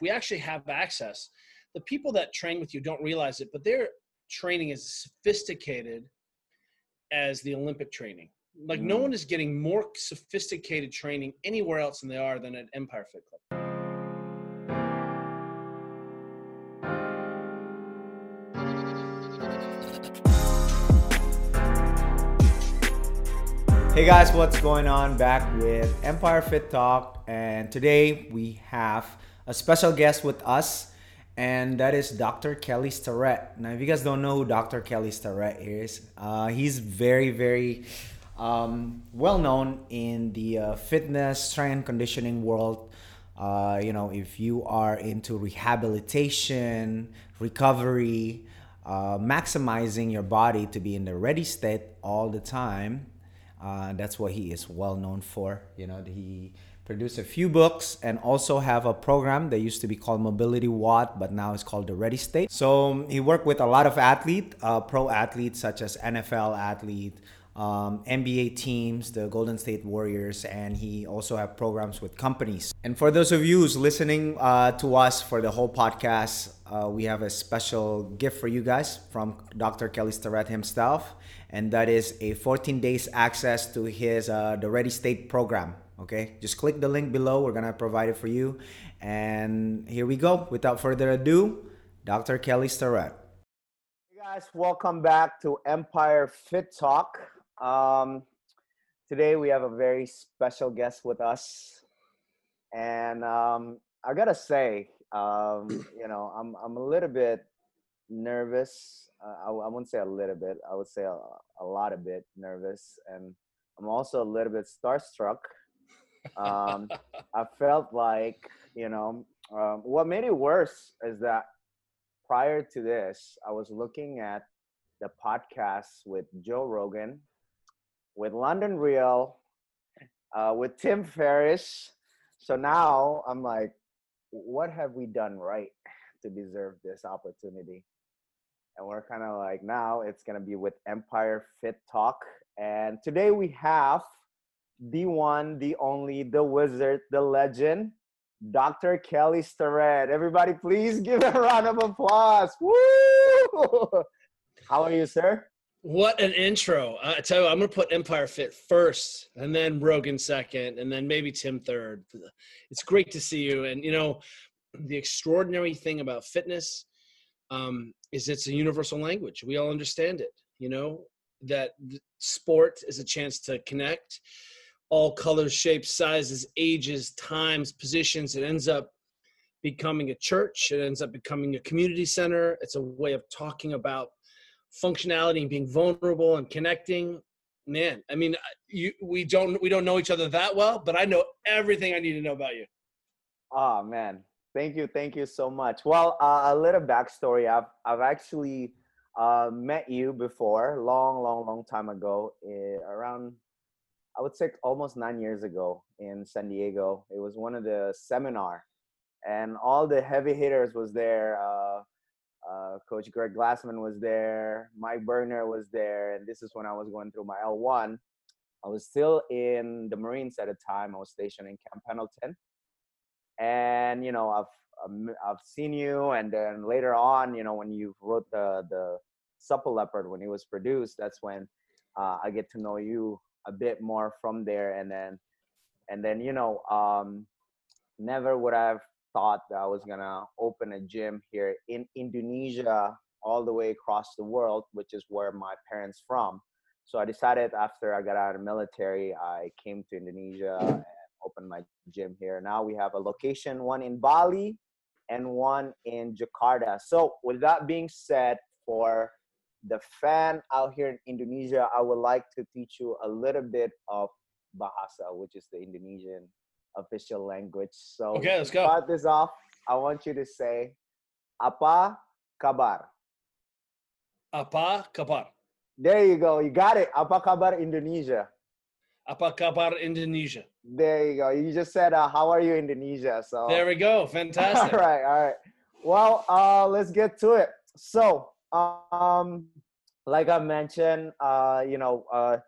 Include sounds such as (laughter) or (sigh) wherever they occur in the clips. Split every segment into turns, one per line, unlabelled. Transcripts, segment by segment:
we actually have access. The people that train with you don't realize it, but their training is sophisticated as the Olympic training. Like no
Mm.
one is getting more sophisticated training anywhere else than they are than at Empire Fit Club.
Hey guys, what's going on? Back with Empire Fit Talk, and today we have a special guest with us, and that is Dr. Kelly Starrett. Now, if you guys don't know who Dr. Kelly Starrett is, uh, he's very, very um, well known in the uh, fitness, strength, conditioning world. Uh, you know, if you are into rehabilitation, recovery, uh, maximizing your body to be in the ready state all the time, uh, that's what he is well known for. You know, he produced a few books and also have a program that used to be called MobilityWOD, but now it's called the Ready State. So um, he worked with a lot of athlete, uh, pro athletes such as NFL athlete, um, NBA teams, the Golden State Warriors, and he also have programs with companies. And for those of you who's listening uh, to us for the whole podcast, uh, we have a special gift for you guys from Dr. Kelly Starrett himself, and that is a 14 days access to his uh, the Ready State program. Okay, just click the link below. We're gonna provide it for you, and here we go. Without further ado, Dr. Kelly Starrett. Hey guys, welcome back to Empire Fit Talk. Um, today we have a very special guest with us, and um, I gotta say, um, you know, I'm I'm a little bit nervous. Uh, I, I wouldn't say a little bit. I would say a, a lot of bit nervous, and I'm also a little bit starstruck. Um, I felt like, you know, um, what made it worse is that prior to this, I was looking at the podcasts with Joe Rogan, with London Real, uh, with Tim Ferriss. So now I'm like, what have we done right (laughs) to deserve this opportunity? And we're kind of like, now it's going to be with Empire Fit Talk. And today we have the one, the only, the wizard, the legend, Dr. Kelly Starrett. Everybody, please (laughs) give a round of applause. Woo! How are you, sir?
What an intro. I tell you, I'm going to put Empire Fit first and then Rogan second and then maybe Tim third. It's great to see you. And, you know, the extraordinary thing about fitness um, is it's a universal language. We all understand it, you know, that sport is a chance to connect all colors, shapes, sizes, ages, times, positions. It ends up becoming a church. It ends up becoming a community center. It's a way of talking about functionality and being vulnerable and connecting man i mean you we don't we don't know each other that well but i know everything i need to know about you
oh man thank you thank you so much well uh, a little backstory i've i've actually uh, met you before long long long time ago eh, around i would say almost nine years ago in san diego it was one of the seminar and all the heavy hitters was there uh, uh, Coach Greg Glassman was there. Mike Burgener was there, and this is when I was going through my L1. I was still in the Marines at the time. I was stationed in Camp Pendleton, and you know, I've I've seen you, and then later on, you know, when you wrote the the Supple Leopard when it was produced, that's when uh, I get to know you a bit more from there, and then and then you know, um, never would I've thought that I was gonna open a gym here in Indonesia, all the way across the world, which is where my parents from. So I decided after I got out of the military, I came to Indonesia and opened my gym here. Now we have a location, one in Bali and one in Jakarta. So with that being said, for the fan out here in Indonesia, I would like to teach you a little bit of Bahasa, which is the Indonesian official language. So
okay let's go
start this off. I want you to say apa kabar.
apa kabar
There you go. You got it. Apa kabar Indonesia.
apa kabar indonesia
There you go. You just said uh, how are you Indonesia. So
there we go fantastic (laughs)
all right, all right. Well, uh, let's get to it. So, um, like I mentioned, uh, you know, uh,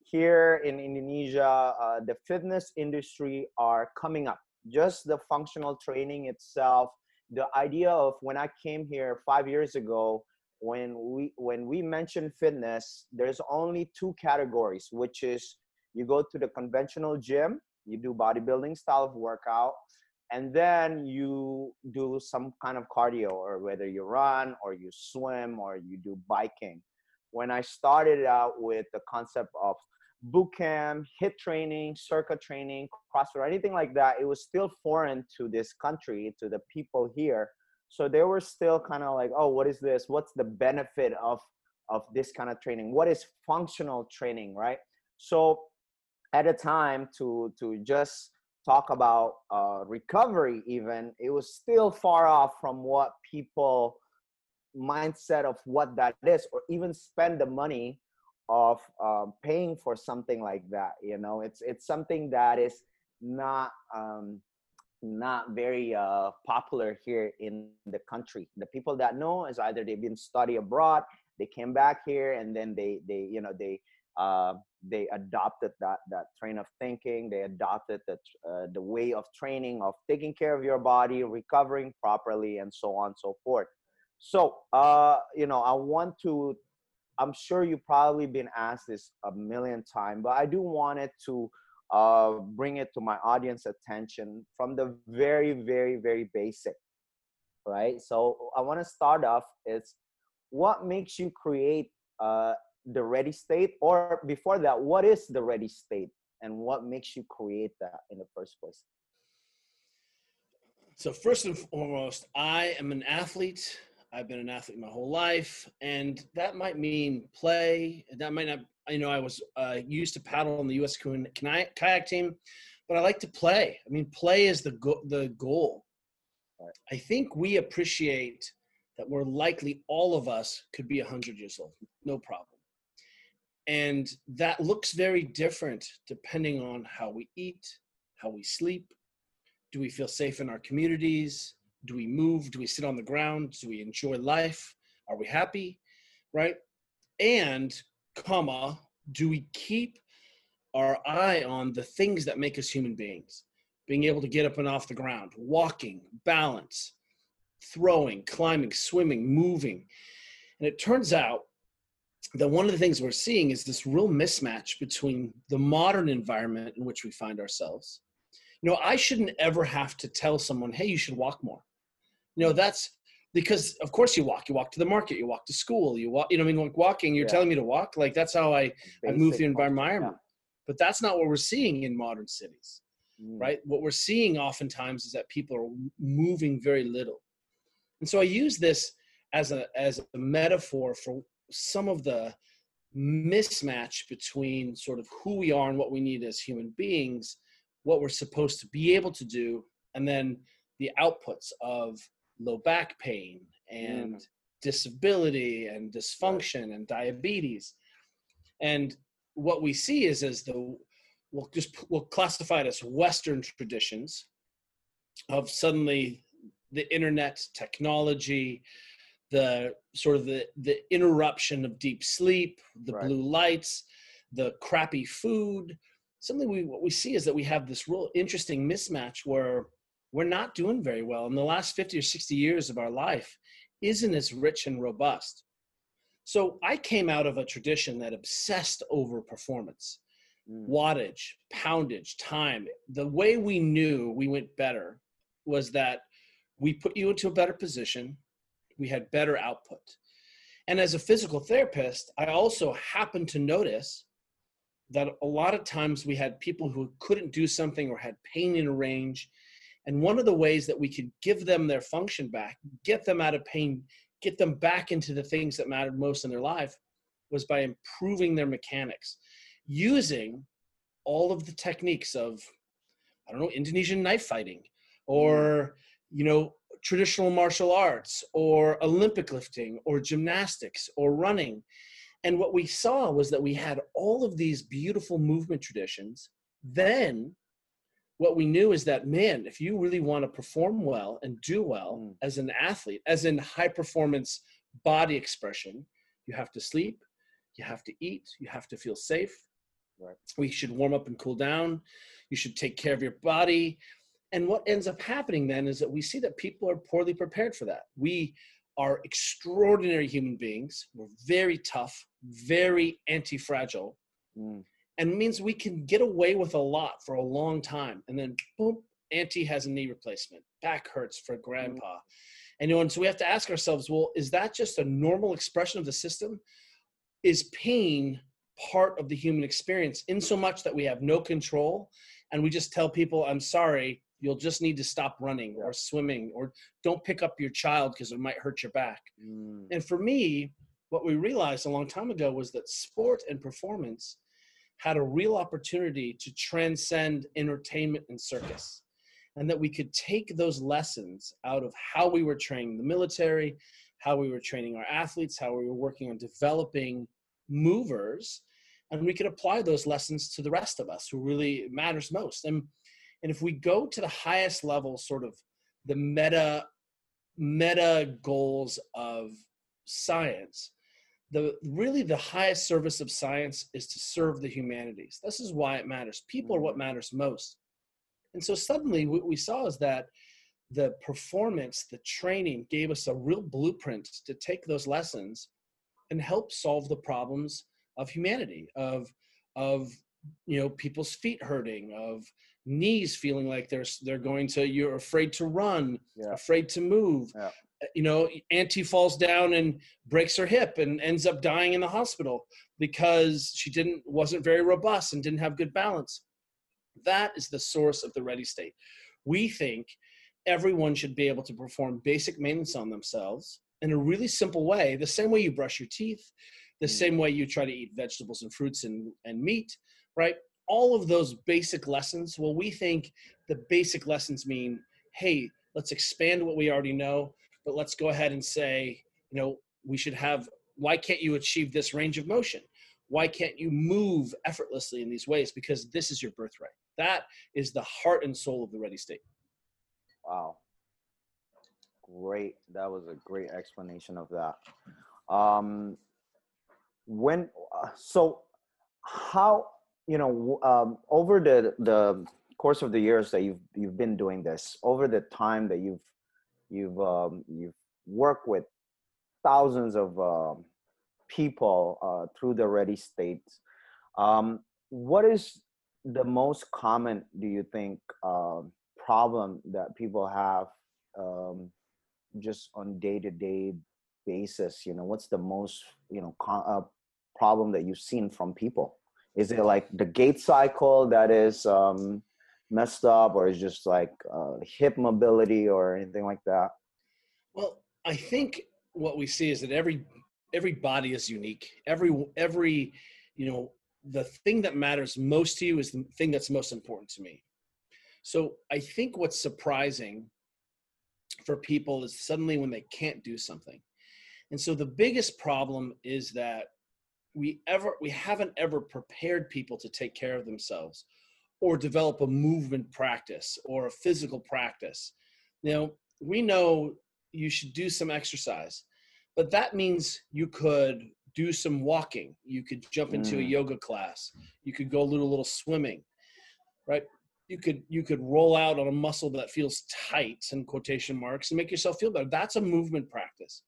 here in Indonesia, uh, the fitness industry are coming up. just the functional training itself the idea of when i came here five years ago when we when we mention fitness there's only two categories which is you go to the conventional gym you do bodybuilding style of workout and then you do some kind of cardio or whether you run or you swim or you do biking. When i started out with the concept of boot camp hit training circuit training crossfit anything like that it was still foreign to this country to the people here. So they were still kind of like oh what is this? What's the benefit of of this kind of training? What is functional training? Right? So at a time to to just talk about uh, recovery even it was still far off from what people mindset of what that is or even spend the money of uh, paying for something like that you know? It's it's something that is not um, not very uh, popular here in the country. The people that know is either they've been study abroad they came back here and then they they you know they uh, they adopted that that train of thinking. They adopted the uh, the way of training of taking care of your body recovering properly and so on and so forth. So uh you know i want to i'm sure you've probably been asked this a million times but i do want it to uh bring it to my audience attention from the very very very basic right? So i want to start off is what makes you create uh the ready state or before that what is the ready state and what makes you create that in the first place?
So first and foremost i am an athlete. I've been an athlete my whole life and that might mean play. That might not you know i was uh, used to paddle on the us kayak, kayak team but i like to play. I mean play is the, go- the goal. Right. i think we appreciate that we're likely all of us could be 100 years old. No problem and that looks very different depending on how we eat, how we sleep. Do we feel safe in our communities? Do we move? Do we sit on the ground? Do we enjoy life? Are we happy? Right? And, comma, do we keep our eye on the things that make us human beings? Being able to get up and off the ground, walking, balance, throwing, climbing, swimming, moving. And it turns out that one of the things we're seeing is this real mismatch between the modern environment in which we find ourselves. You know, I shouldn't ever have to tell someone, hey, you should walk more. You know, that's because of course you walk. You walk to the market, you walk to school, you walk, you know, I mean, like walking, you're yeah. telling me to walk. Like that's how I, I move the environment. Yeah. But that's not what we're seeing in modern cities. Mm. Right? What we're seeing oftentimes is that people are moving very little. And so I use this as a as a metaphor for some of the mismatch between sort of who we are and what we need as human beings, what we're supposed to be able to do, and then the outputs of low back pain and mm. disability and dysfunction and diabetes. And what we see is as the we'll just we'll classify it as Western traditions of suddenly the internet technology, the sort of the the interruption of deep sleep, the right. blue lights, the crappy food. Something we what we see is that we have this real interesting mismatch where we're not doing very well. And the last 50 or 60 years of our life isn't as rich and robust. So I came out of a tradition that obsessed over performance, mm. wattage, poundage, time. The way we knew we went better was that we put you into a better position we had better output. And as a physical therapist, I also happened to notice that a lot of times we had people who couldn't do something or had pain in a range. And one of the ways that we could give them their function back, get them out of pain, get them back into the things that mattered most in their life was by improving their mechanics using all of the techniques of, I don't know, Indonesian knife fighting or, you know, traditional martial arts or Olympic lifting or gymnastics or running. And what we saw was that we had all of these beautiful movement traditions. Then what we knew is that, man, if you really want to perform well and do well mm. as an athlete, as in high performance body expression, you have to sleep, you have to eat, you have to feel safe. Right. We should warm up and cool down. You should take care of your body And what ends up happening then is that we see that people are poorly prepared for that. We are extraordinary human beings. We're very tough, very anti fragile, mm. and means we can get away with a lot for a long time. And then, boom, auntie has a knee replacement, back hurts for grandpa. Mm. And, you know, and so we have to ask ourselves well, is that just a normal expression of the system? Is pain part of the human experience in so much that we have no control and we just tell people, I'm sorry, you'll just need to stop running or swimming or don't pick up your child because it might hurt your back. Mm. And for me, what we realized a long time ago was that sport and performance had a real opportunity to transcend entertainment and circus. And that we could take those lessons out of how we were training the military, how we were training our athletes, how we were working on developing movers, and we could apply those lessons to the rest of us who really matters most. And and if we go to the highest level, sort of the meta meta goals of science, the really the highest service of science is to serve the humanities. This is why it matters. People are what mm. matters most. And so suddenly what we saw is that the performance, the training gave us a real blueprint to take those lessons and help solve the problems of humanity, of of you know people's feet hurting, of knees feeling like they're they're going to you're afraid to run yeah. afraid to move yeah. Uh, you know auntie falls down and breaks her hip and ends up dying in the hospital because she didn't wasn't very robust and didn't have good balance that is the source of the ready state we think everyone should be able to perform basic maintenance on themselves in a really simple way the same way you brush your teeth the mm. same way you try to eat vegetables and fruits and, and meat right all of those basic lessons, well, we think the basic lessons mean, hey, let's expand what we already know, but let's go ahead and say, you know, we should have, why can't you achieve this range of motion? Why can't you move effortlessly in these ways? Because this is your birthright. That is the heart and soul of the ready state.
Wow. Great. That was a great explanation of that. Um, when, uh, so how, you know um, over the the course of the years that you've you've been doing this over the time that you've you've um, you've worked with thousands of uh, people uh, through the ready states um, what is the most common do you think uh, problem that people have um, just on day-to-day basis? You know what's the most you know uh, problem that you've seen from people is it like the gait cycle that is um, messed up or is just like uh, hip mobility or anything like that?
Well i think what we see is that every every body is unique. Every every you know the thing that matters most to you is the thing that's most important to me. So i think what's surprising for people is suddenly when they can't do something. And so the biggest problem is that we ever we haven't ever prepared people to take care of themselves or develop a movement practice or a physical practice. You know we know you should do some exercise but that means you could do some walking. You could jump into mm. a yoga class. You could go do a little little swimming right? You could you could roll out on a muscle that feels tight in quotation marks and make yourself feel better. That's a movement practice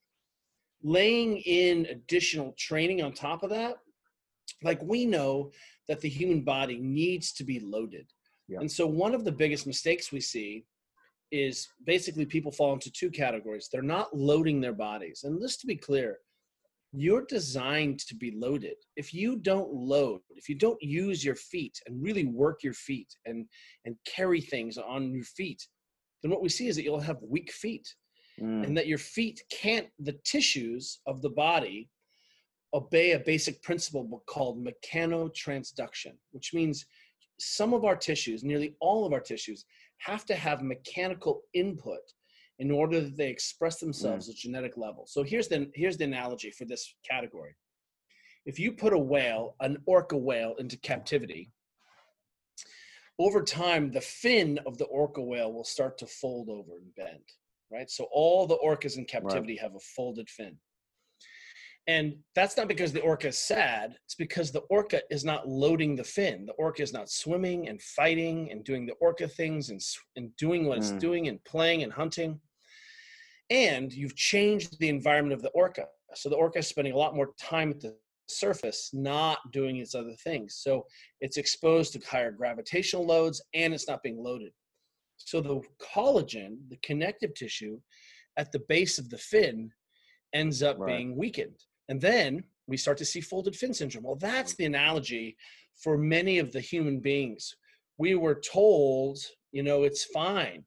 laying in additional training on top of that, like we know that the human body needs to be loaded. Yeah. And so one of the biggest mistakes we see is basically people fall into two categories. They're not loading their bodies. And just to be clear, you're designed to be loaded. If you don't load, if you don't use your feet and really work your feet and and carry things on your feet, then what we see is that you'll have weak feet mm. and that your feet can't, the tissues of the body obey a basic principle called mechanotransduction, which means some of our tissues, nearly all of our tissues, have to have mechanical input in order that they express themselves mm. at genetic level. So here's the here's the analogy for this category. If you put a whale, an orca whale, into captivity, over time the fin of the orca whale will start to fold over and bend right? So all the orcas in captivity right. have a folded fin. And that's not because the orca is sad. It's because the orca is not loading the fin. The orca is not swimming and fighting and doing the orca things and, and doing what it's
Mm.
doing and playing and hunting. And you've changed the environment of the orca. So the orca is spending a lot more time at the surface, not doing its other things. So it's exposed to higher gravitational loads and it's not being loaded. So the collagen, the connective tissue at the base of the fin, ends up
Right.
being weakened. And then we start to see folded fin syndrome. Well, that's the analogy for many of the human beings. We were told, you know, it's fine.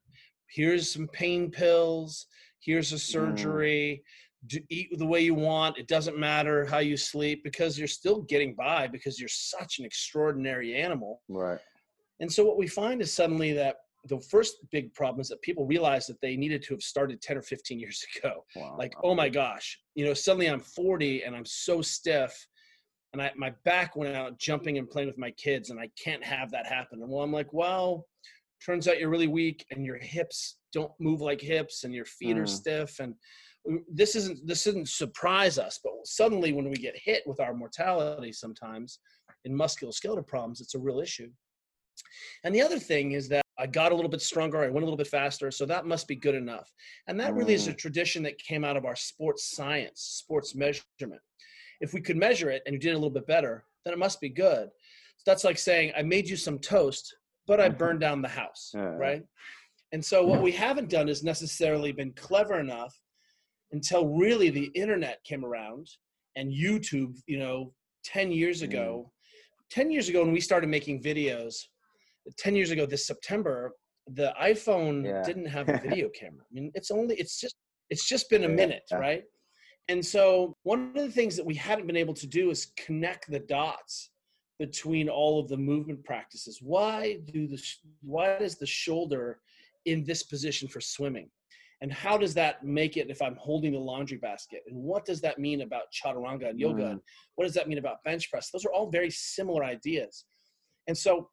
Here's some pain pills. Here's a mm. surgery. Do, eat the way you want. It doesn't matter how you sleep because you're still getting by because you're such an extraordinary animal.
Right.
And so what we find is suddenly that the first big problem is that people realize that they needed to have started 10 or 15 years (laughs) ago
Wow.
like oh my gosh you know suddenly i'm 40 and i'm so stiff and I, my back went out jumping and playing with my kids and i can't have that happen and well i'm like well turns out you're really weak and your hips don't move like hips and your feet are
Mm.
stiff and this isn't this didn't surprise us but suddenly when we get hit with our mortality sometimes in musculoskeletal problems it's a real issue and the other thing is that I got a little bit stronger, I went a little bit faster, so that must be good enough. And that really is a mm. tradition that came out of our sports science, sports measurement. If we could measure it and you did a little bit better, then it must be good. So that's like saying, I made you some toast, but I mm-hmm. burned down the house, right? And so what we haven't done is necessarily been clever enough until really the internet came around and YouTube, you know, 10 years mm. ago. 10 years ago when we started making videos, 10 years ago this September, the iPhone
Yeah. (laughs)
didn't have a video camera. I mean, it's only it's just it's just been a
Yeah.
minute, right? And so one of the things that we hadn't been able to do is connect the dots between all of the movement practices. Why do the why is the shoulder in this position for swimming? And how does that make it if I'm holding the laundry basket? And what does that mean about chaturanga and yoga?
Mm.
And what does that mean about bench press? Those are all very similar ideas. And so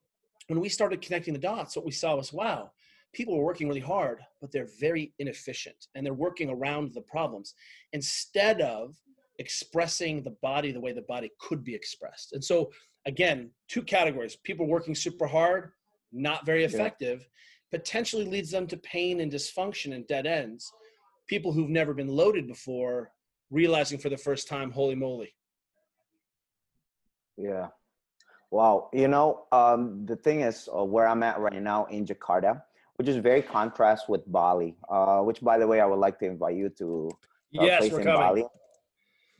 when we started connecting the dots, what we saw was wow, people were working really hard, but they're very inefficient and they're working around the problems instead of expressing the body the way the body could be expressed. And so, again, two categories people working super hard, not very effective, potentially leads them to pain and dysfunction and dead ends. People who've never been loaded before realizing for the first time, holy moly.
Yeah. Wow. You know, um, the thing is, uh, where I'm at right now in Jakarta, which is very contrast with Bali, uh, which, by the way, I would like to invite you to a
yes,
place
we're
in
coming.
Bali.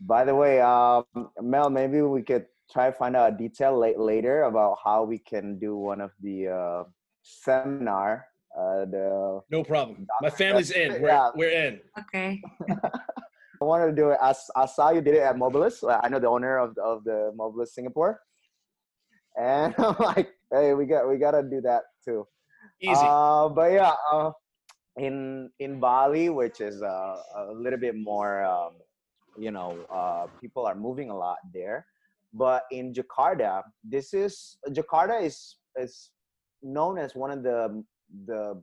By the way, um, Mel, maybe we could try to find out a detail late, later about how we can do one of the uh, seminar. Uh, the
No problem. My family's in. We're,
Yeah.
we're in.
Okay. (laughs)
I wanted to do it. I, s- I saw you did it at Mobilis. I know the owner of, of the Mobilis Singapore, and (laughs) I'm like, hey, we got we got to do that too.
Easy.
Uh, but yeah, uh, in in Bali, which is uh, a little bit more, um, you know, uh, people are moving a lot there. But in Jakarta, this is Jakarta is is known as one of the the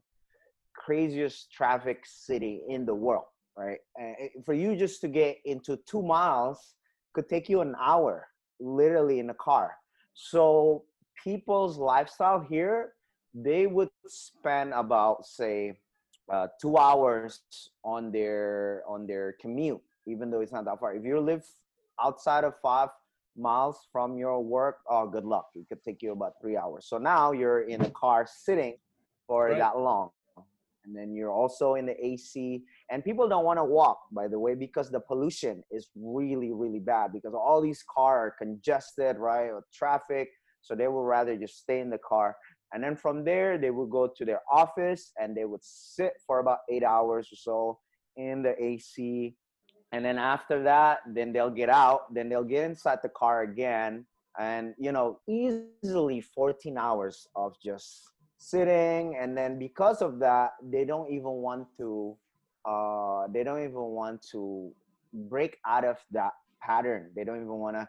craziest traffic city in the world, right? And for you just to get into two miles could take you an hour, literally in a car. So people's lifestyle here, they would spend about say uh, two hours on their on their commute, even though it's not that far. If you live outside of five miles from your work, oh, good luck. It could take you about three hours. So now you're in a car sitting for
Right.
that long. And then you're also in the AC. And people don't want to walk, by the way, because the pollution is really, really bad because all these cars are congested, right? With traffic. So they would rather just stay in the car. And then from there, they would go to their office and they would sit for about eight hours or so in the AC. And then after that, then they'll get out, then they'll get inside the car again. And, you know, easily 14 hours of just sitting. And then because of that, they don't even want to, uh, they don't even want to break out of that pattern. They don't even want to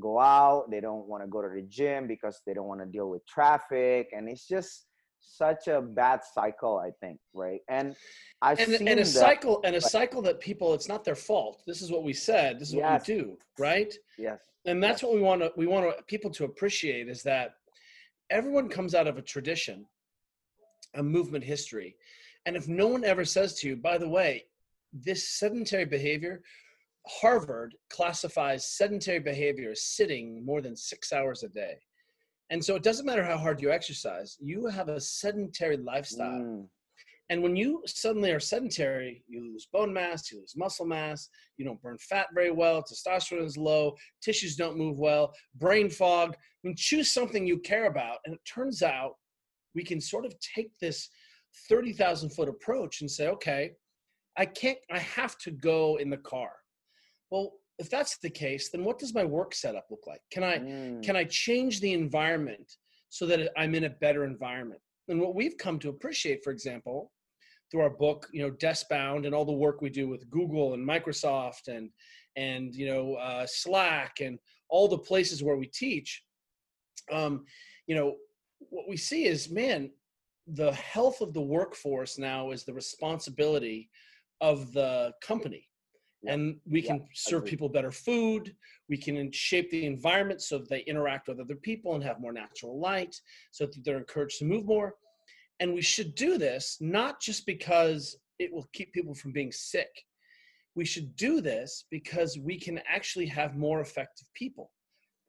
go out. They don't want to go to the gym because they don't want to deal with traffic. And it's just such a bad cycle i think right and i've
and, and a
that,
cycle and a cycle that people it's not their fault this is what we said this is
Yes.
what we do right
yes
and that's what we want to we want to, people to appreciate is that everyone comes out of a tradition a movement history. And if no one ever says to you by the way this sedentary behavior harvard classifies sedentary behavior as sitting more than six hours a day. And so it doesn't matter how hard you exercise you have a sedentary lifestyle.
Mm,
and when you suddenly are sedentary, you lose bone mass, you lose muscle mass, you don't burn fat very well, testosterone is low, tissues don't move well, brain fog. I mean, choose something you care about. And it turns out we can sort of take this 30,000 foot approach and say, okay, I can't, I have to go in the car. Well, if that's the case, then what does my work setup look like? Can I,
mm,
can I change the environment so that I'm in a better environment? And what we've come to appreciate, for example, through our book, you know, Deskbound and all the work we do with Google and Microsoft and and you know uh, Slack and all the places where we teach, um, you know, what we see is, man, the health of the workforce now is the responsibility of the company.
Yeah.
And we
Yeah,
can serve people better food. We can shape the environment so they interact with other people and have more natural light, so that they're encouraged to move more. And we should do this not just because it will keep people from being sick. We should do this because we can actually have more effective people,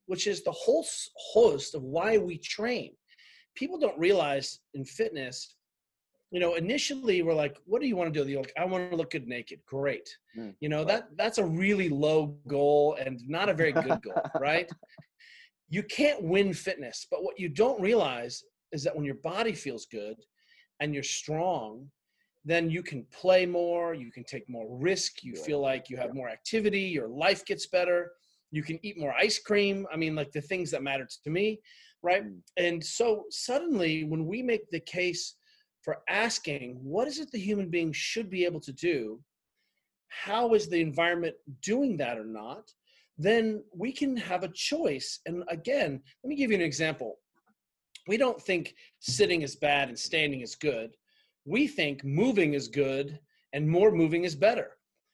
which is the whole host of why we train. People don't realize in fitness, you know, initially we're like, what do you want to do? You're like, I want to look good naked. Great.
Mm,
You know,
right.
that that's a really low goal and not a very good goal, (laughs) right? You can't win fitness, but what you don't realize is that when your body feels good and you're strong, then you can play more, you can take more risk, you
Yeah.
feel like you have more activity, your life gets better, you can eat more ice cream. I mean, like the things that matter to me, right?
Mm.
And so suddenly, when we make the case for asking, what is it the human being should be able to do? How is the environment doing that or not? Then we can have a choice. And again, let me give you an example. We don't think sitting is bad and standing is good. We think moving is good and more moving is better.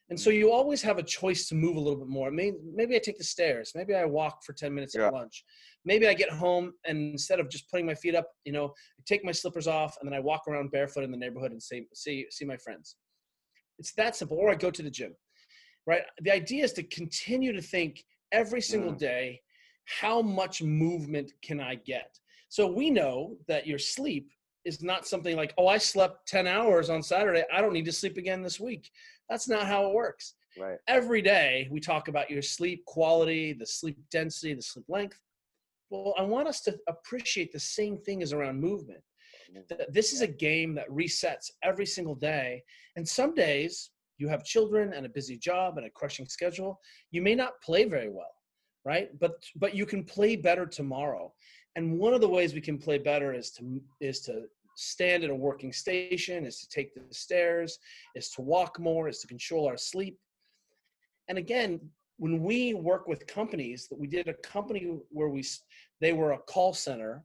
And so you always have a choice to move a little bit more. Maybe, maybe I take the stairs. Maybe I walk for 10 minutes
Yeah.
at lunch. Maybe I get home and instead of just putting my feet up, you know, I take my slippers off and then I walk around barefoot in the neighborhood and see, see, see my friends. It's that simple. Or I go to the gym, right? The idea is to continue to think every single
Mm.
day, how much movement can I get? So we know that your sleep is not something like, oh, I slept 10 hours on Saturday. I don't need to sleep again this week. That's not how it works.
right
Every day we talk about your sleep quality, the sleep density, the sleep length. Well, I want us to appreciate the same thing as around movement. This is a game that resets every single day. And some days you have children and a busy job and a crushing schedule. You may not play very well, right? But but you can play better tomorrow. And one of the ways we can play better is to is to stand at a working station, is to take the stairs, is to walk more, is to control our sleep. And again, when we work with companies, that we did a company where we they were a call center.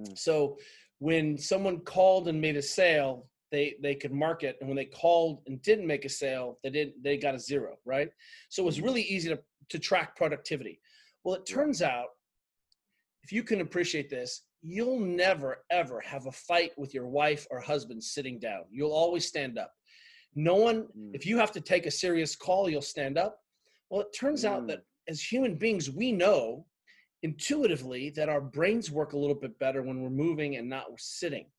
Mm.
So when someone called and made a sale, they they could mark it, and when they called and didn't make a sale, they didn't they got a zero, right? So it was
Mhm.
really easy to to track productivity. Well, it turns out if you can appreciate this, you'll never ever have a fight with your wife or husband sitting down. You'll always stand up. No one,
Mm.
if you have to take a serious call, you'll stand up. Well, it turns out
Mm.
that as human beings, we know intuitively that our brains work a little bit better when we're moving and not sitting.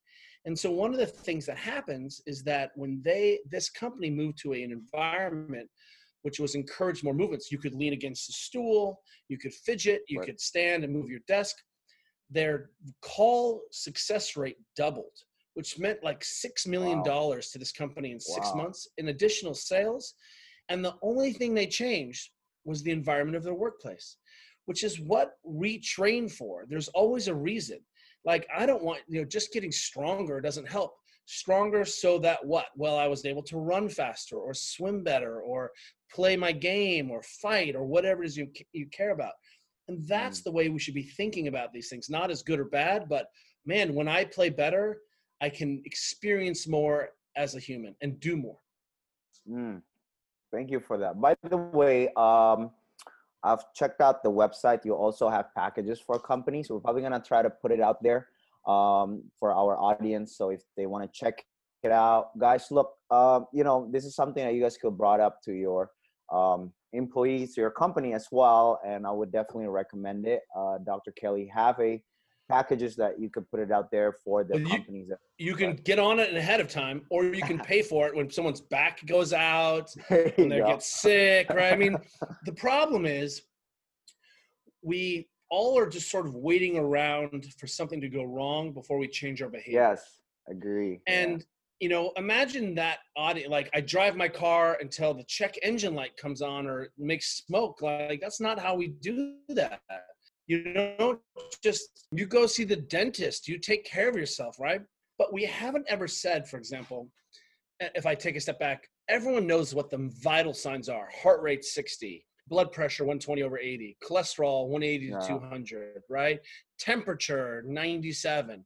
And so one of the things that happens is that when they this company moved to an environment which was encourage more movements, you could lean against the stool, you could fidget, you
Right.
could stand and move your desk. Their call success rate doubled, which meant like six million
Wow.
dollars to this company in six
Wow.
months in additional sales. And the only thing they changed was the environment of their workplace, which is what we train for. There's always a reason. Like I don't want, you know, just getting stronger doesn't help. Stronger so that what? Well, I was able to run faster or swim better or play my game or fight or whatever it is you you care about. And that's the way we should be thinking about these things, not as good or bad, but man, when I play better, I can experience more as a human and do more.
Mm. Thank you for that. By the way, um, I've checked out the website. You also have packages for companies. We're probably gonna try to put it out there um, for our audience. So if they want to check it out, guys, look, uh, you know, this is something that you guys could brought up to your um, employees, to your company as well, and I would definitely recommend it. Uh, Dr. Kelly have a packages that you could put it out there for the
you-
companies. That,
You can get on it ahead of time, or you can pay for it when someone's back goes out, (laughs) when they
go.
get sick, right? I mean, (laughs) the problem is we all are just sort of waiting around for something to go wrong before we change our behavior.
Yes, agree.
And you know, imagine that audience. Like, I drive my car until the check engine light comes on or makes smoke. Like, that's not how we do that. You don't just you go see the dentist. You take care of yourself, right? But we haven't ever said, for example, if I take a step back, everyone knows what the vital signs are: heart rate 60, blood pressure 120 over 80, cholesterol 180
Yeah.
to 200, right? Temperature 97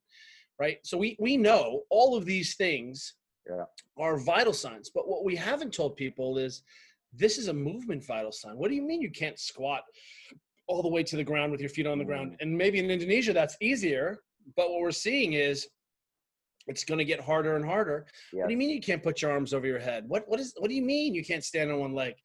right? So we we know all of these things
Yeah.
are vital signs, but what we haven't told people is this is a movement vital sign. What do you mean you can't squat all the way to the ground with your feet on the ground? Mm. And maybe in Indonesia that's easier, but what we're seeing is it's going to get harder and harder. What do you mean you can't put your arms over your head? What what is what do you mean you can't stand on one leg?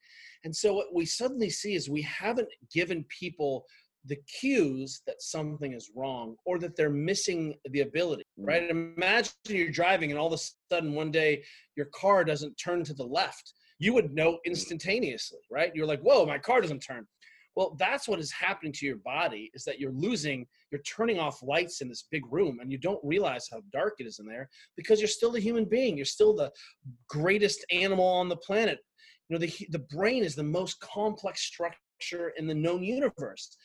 And so what we suddenly see is we haven't given people the cues that something is wrong or that they're missing the ability,
Mm.
right? Imagine you're driving and all of a sudden one day your car doesn't turn to the left. You would know instantaneously, right? You're like, whoa, my car doesn't turn. Well, that's what is happening to your body is that you're losing, you're turning off lights in this big room and you don't realize how dark it is in there because you're still a human being. You're still the greatest animal on the planet. You know, the, the brain is the most complex structure in the known universe.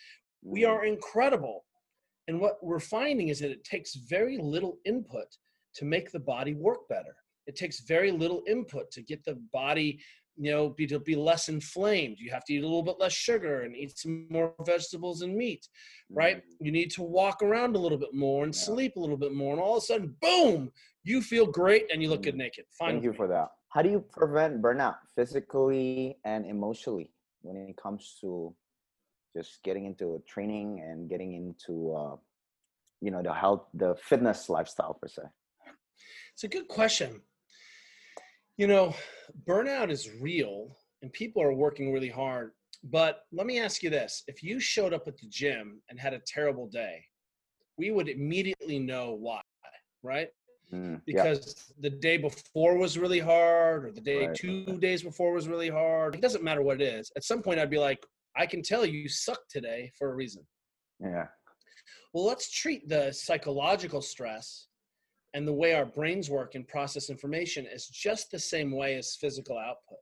We are incredible. And what we're finding is that it takes very little input to make the body work better. It takes very little input to get the body, you know, be to be less inflamed. You have to eat a little bit less sugar and eat some more vegetables and meat, right?
Mm.
You need to walk around a little bit more and
Yeah.
sleep a little bit more. And all of a sudden, boom, you feel great and you look
Mm.
good naked. Fine.
Thank you for that. How do you prevent burnout physically and emotionally when it comes to just getting into training and getting into uh, you know the health, the fitness lifestyle per se?
It's a good question. You know, burnout is real and people are working really hard. But let me ask you this if you showed up at the gym and had a terrible day, we would immediately know why, right?
Mm, yeah.
Because the day before was really hard or the day
Right,
two days before was really hard. It doesn't matter what it is. At some point, I'd be like, I can tell you, suck today for a reason.
yeah.
Well, let's treat the psychological stress and the way our brains work and process information as just the same way as physical output.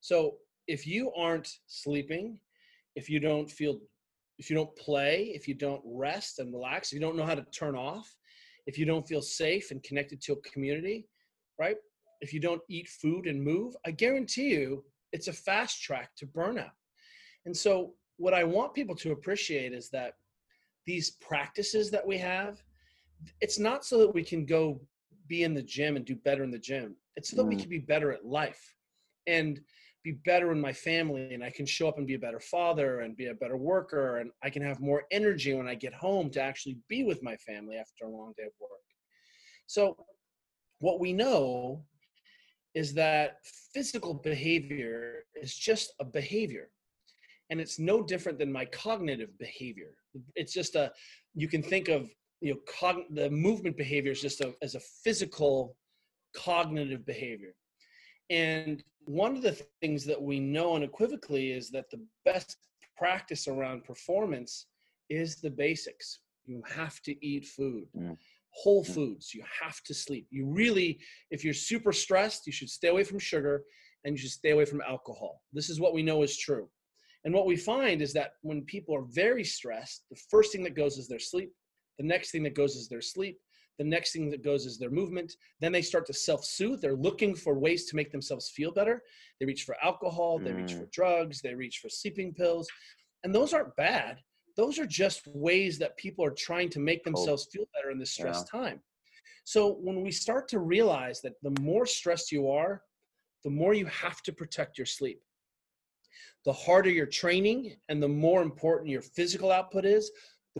So if you aren't sleeping, if you don't feel, if you don't play, if you don't rest and relax, if you don't know how to turn off, if you don't feel safe and connected to a community, right? If you don't eat food and move, I guarantee you it's a fast track to burnout. And so, what I want people to appreciate is that these practices that we have, it's not so that we can go be in the gym and do better in the gym. It's so that we
Mm.
can be better at life and be better in my family and I can show up and be a better father and be a better worker and I can have more energy when I get home to actually be with my family after a long day of work. So what we know is that physical behavior is just a behavior and it's no different than my cognitive behavior. It's just a you can think of you know cog- the movement behavior is just a, as a physical cognitive behavior. And one of the things that we know unequivocally is that the best practice around performance is the basics. You have to eat food.
Mm.
whole foods. You have to sleep. You really if you're super stressed you should stay away from sugar and you should stay away from alcohol. This is what we know is true and what we find is that when people are very stressed, the first thing that goes is their sleep. The next thing that goes is their sleep. The next thing that goes is their movement. Then they start to self soothe. They're looking for ways to make themselves feel better. They reach for alcohol, they reach for mm. drugs, they reach for sleeping pills. And those aren't bad. Those are just ways that people are trying to make themselves feel better in this stressed time. So when we start to realize that the more stressed you are, the more you have to protect your sleep. The harder your training and the more important your physical output is,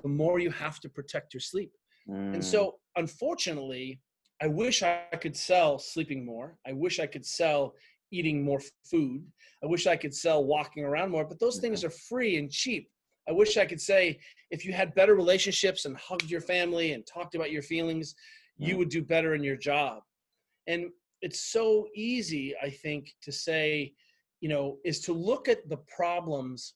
the more you have to protect your sleep. Mm. And so, unfortunately, I wish I could sell sleeping more. I wish I could sell eating more food. I wish I could sell walking around more, but those things are free and cheap. I wish I could say if you had better relationships and hugged your family and talked about your feelings, you would do better in your job. And it's so easy, I think, to say, you know, is to look at the problems,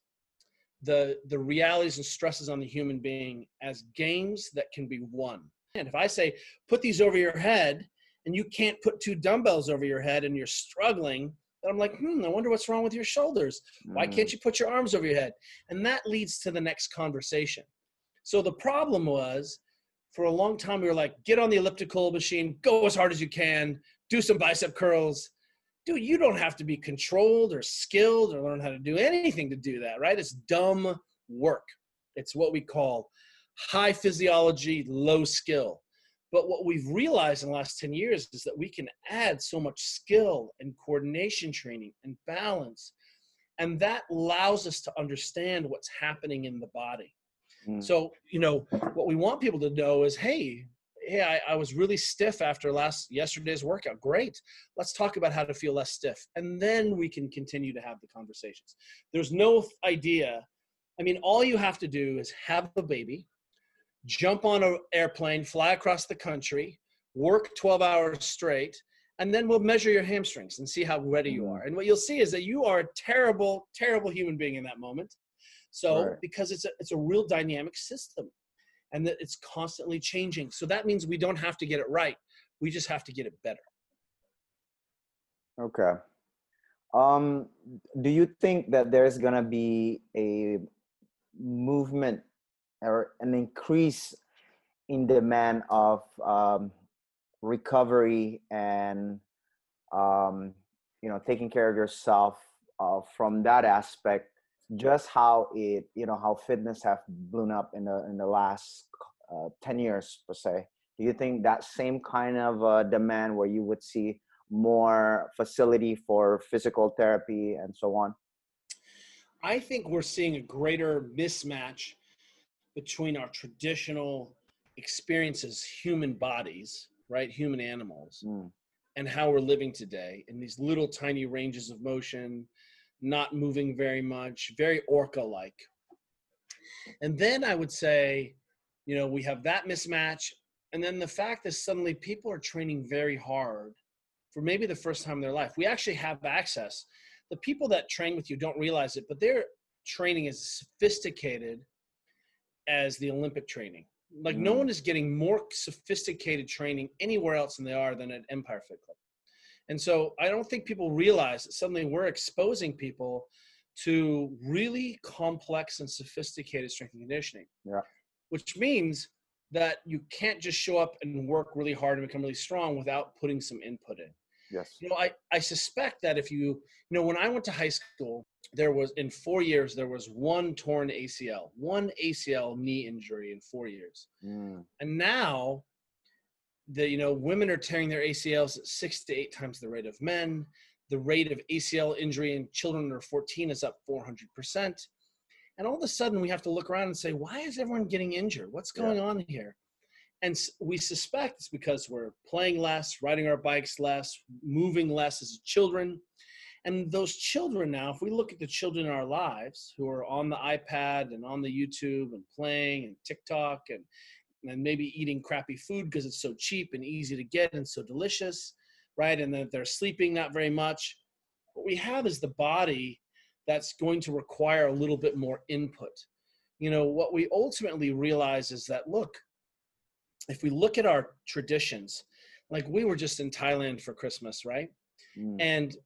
the the realities and stresses on the human being as games that can be won. And if I say, put these over your head, and you can't put two dumbbells over your head and you're struggling, then I'm like, hmm, I wonder what's wrong with your shoulders. Why can't mm. you put your arms over your head? And that leads to the next conversation. So the problem was for a long time, we were like, get on the elliptical machine, go as hard as you can, do some bicep curls. Dude, you don't have to be controlled or skilled or learn how to do anything to do that, right? It's dumb work. It's what we call high physiology, low skill. But what we've realized in the last 10 years is that we can add so much skill and coordination training and balance. And that allows us to understand what's happening in the body. Mm. So, you know, what we want people to know is hey, hey, I, I, was really stiff after last yesterday's workout. Great. Let's talk about how to feel less stiff. And then we can continue to have the conversations. There's no idea. I mean, all you have to do is have a baby, jump on an airplane, fly across the country, work 12 hours straight, and then we'll measure your hamstrings and see how ready you are. Mm. And what you'll see is that you are a terrible, terrible human being in that moment. So, right. because it's a, it's a real dynamic system and that it's constantly changing. So that means we don't have to get it right. We just have to get it better.
Okay. Um, do you think that there's gonna be a movement or an increase in demand of um, recovery and um, you know taking care of yourself uh, from that aspect just how it you know how fitness have blown up in the in the last uh, 10 years per se do you think that same kind of uh, demand where you would see more facility for physical therapy and so on
i think we're seeing a greater mismatch between our traditional experiences human bodies right human animals mm. and how we're living today in these little tiny ranges of motion not moving very much, very orca like. And then I would say, you know, we have that mismatch. And then the fact is, suddenly people are training very hard for maybe the first time in their life. We actually have access. The people that train with you don't realize it, but their training is sophisticated as the Olympic training. Like, mm. no one is getting more sophisticated training anywhere else than they are than at Empire Fit Club. And so I don't think people realize that suddenly we're exposing people to really complex and sophisticated strength and conditioning.
Yeah.
Which means that you can't just show up and work really hard and become really strong without putting some input in.
Yes.
You know, I, I suspect that if you, you know, when I went to high school, there was in four years, there was one torn ACL, one ACL knee injury in four years. Mm. And now the you know women are tearing their ACLs at six to eight times the rate of men. The rate of ACL injury in children under 14 is up 400 percent. And all of a sudden, we have to look around and say, why is everyone getting injured? What's going yeah. on here? And we suspect it's because we're playing less, riding our bikes less, moving less as children. And those children now, if we look at the children in our lives who are on the iPad and on the YouTube and playing and TikTok and and maybe eating crappy food because it's so cheap and easy to get and so delicious, right? And that they're sleeping not very much. What we have is the body that's going to require a little bit more input. You know, what we ultimately realize is that look, if we look at our traditions, like we were just in Thailand for Christmas, right? Mm. And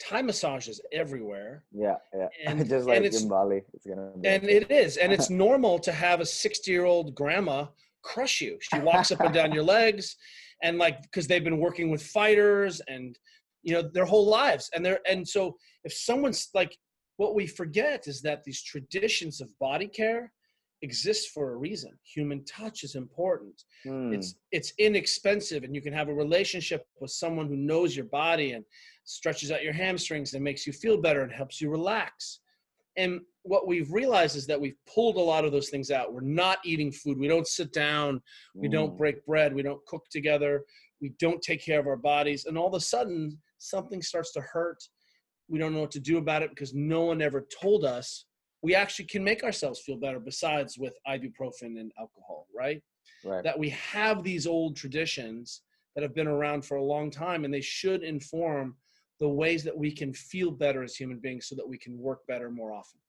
Thai massages everywhere.
Yeah, yeah. (laughs) And, just like and in Bali, it's gonna.
and it is, and it's (laughs) normal to have a sixty-year-old grandma crush you. She walks up and down your (laughs) legs, and like because they've been working with fighters and you know their whole lives, and they're and so if someone's like, what we forget is that these traditions of body care exists for a reason. Human touch is important.
Mm.
It's it's inexpensive, and you can have a relationship with someone who knows your body and stretches out your hamstrings and makes you feel better and helps you relax. And what we've realized is that we've pulled a lot of those things out. We're not eating food. We don't sit down. We don't
Mm.
break bread. We don't cook together. We don't take care of our bodies. And all of a sudden, something starts to hurt. We don't know what to do about it because no one ever told us we actually can make ourselves feel better besides with ibuprofen and alcohol, right?
right.
That we have these old traditions that have been around for a long time and they should inform the ways that we can feel better as human beings so that we can work better more often.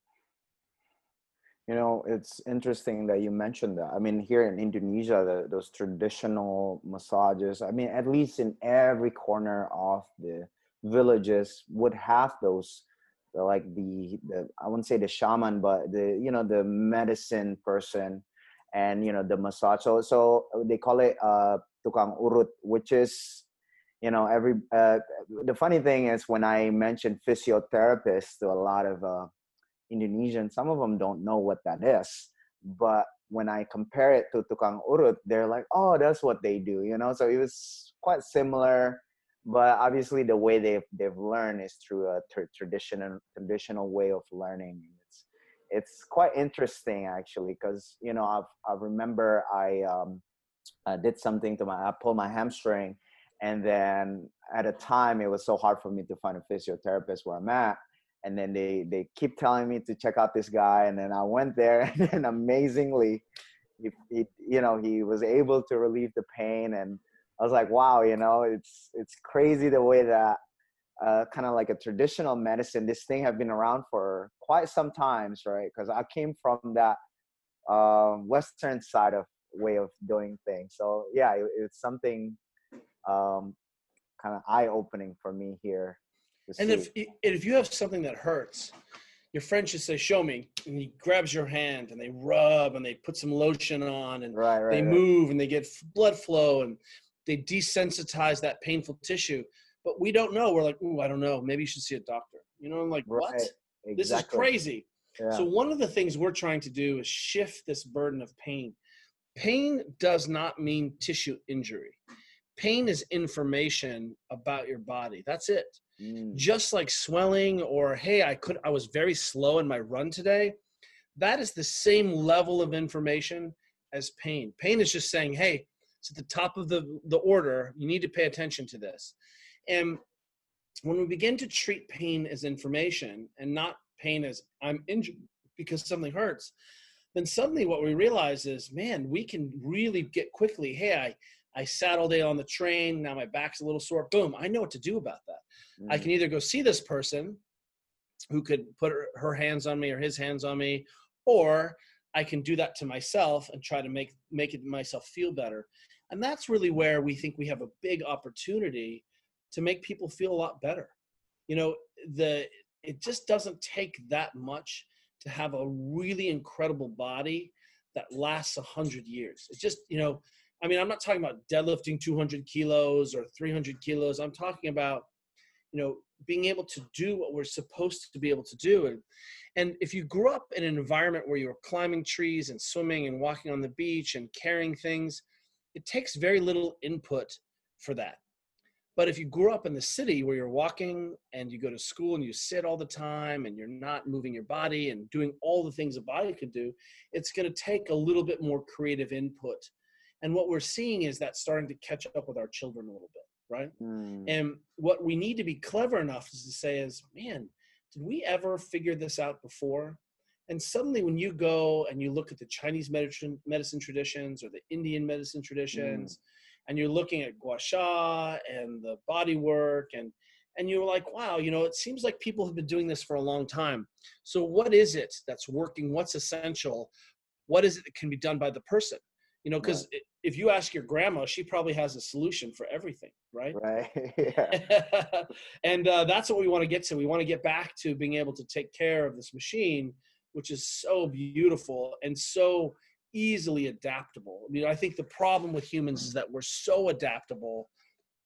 You know, it's interesting that you mentioned that. I mean, here in Indonesia, the, those traditional massages, I mean, at least in every corner of the villages would have those like the the I wouldn't say the shaman, but the you know the medicine person, and you know the massage. So so they call it uh tukang urut, which is you know every uh, the funny thing is when I mentioned physiotherapist to a lot of uh, Indonesian, some of them don't know what that is. But when I compare it to tukang urut, they're like, oh, that's what they do, you know. So it was quite similar, but obviously the way they've they've learned is through a tra- traditional traditional way of learning. It's it's quite interesting actually, because you know I've, I remember I um, I did something to my I pulled my hamstring, and then at a time it was so hard for me to find a physiotherapist where I'm at and then they they keep telling me to check out this guy and then i went there (laughs) and amazingly he, he you know he was able to relieve the pain and i was like wow you know it's it's crazy the way that uh, kind of like a traditional medicine this thing have been around for quite some times right? Because i came from that uh, western side of way of doing things. So yeah it, it's something um, kind of eye-opening for me here
And
see.
if if you have something that hurts, your friend should say, "Show me," and he grabs your hand and they rub and they put some lotion on and
right right
they
right.
move and they get f- blood flow and they desensitize that painful tissue. But we don't know. We're like, "Ooh, I don't know. Maybe you should see a doctor." You know, I'm like, "What?
Right,
This is crazy."
Yeah.
So one of the things we're trying to do is shift this burden of pain. Pain does not mean tissue injury. Pain is information about your body. That's it
Mm,
just like swelling or hey i could i was very slow in my run today that is the same level of information as pain. Pain is just saying hey it's at the top of the the order. You need to pay attention to this. And when we begin to treat pain as information and not pain as i'm injured because something hurts then suddenly what we realize is man we can really get quickly hey i i sat all day on the train now my back's a little sore boom i know what to do about that I
mm,
can either go see this person who could put her, her hands on me or his hands on me, or I can do that to myself and try to make make it myself feel better. And that's really where we think we have a big opportunity to make people feel a lot better. You know, the it just doesn't take that much to have a really incredible body that lasts a hundred years. It's just, you know, I mean, I'm not talking about deadlifting 200 kilos or 300 kilos. I'm talking about you know being able to do what we're supposed to be able to do and and if you grew up in an environment where you were climbing trees and swimming and walking on the beach and carrying things it takes very little input for that but if you grew up in the city where you're walking and you go to school and you sit all the time and you're not moving your body and doing all the things a body could do it's going to take a little bit more creative input and what we're seeing is that starting to catch up with our children a little bit right
mm,
and what we need to be clever enough is to say is, man, did we ever figure this out before? And suddenly, when you go and you look at the Chinese medicine, medicine traditions or the Indian medicine traditions, and you're looking at gua sha and the body work, and and you're like, wow, you know, it seems like people have been doing this for a long time. So, what is it that's working? What's essential? What is it that can be done by the person? You know, because if you ask your grandma, she probably has a solution for everything, right?
right (laughs) yeah (laughs)
and uh, that's what we want to get to. We want to get back to being able to take care of this machine, which is so beautiful and so easily adaptable. I mean, I think the problem with humans is that we're so adaptable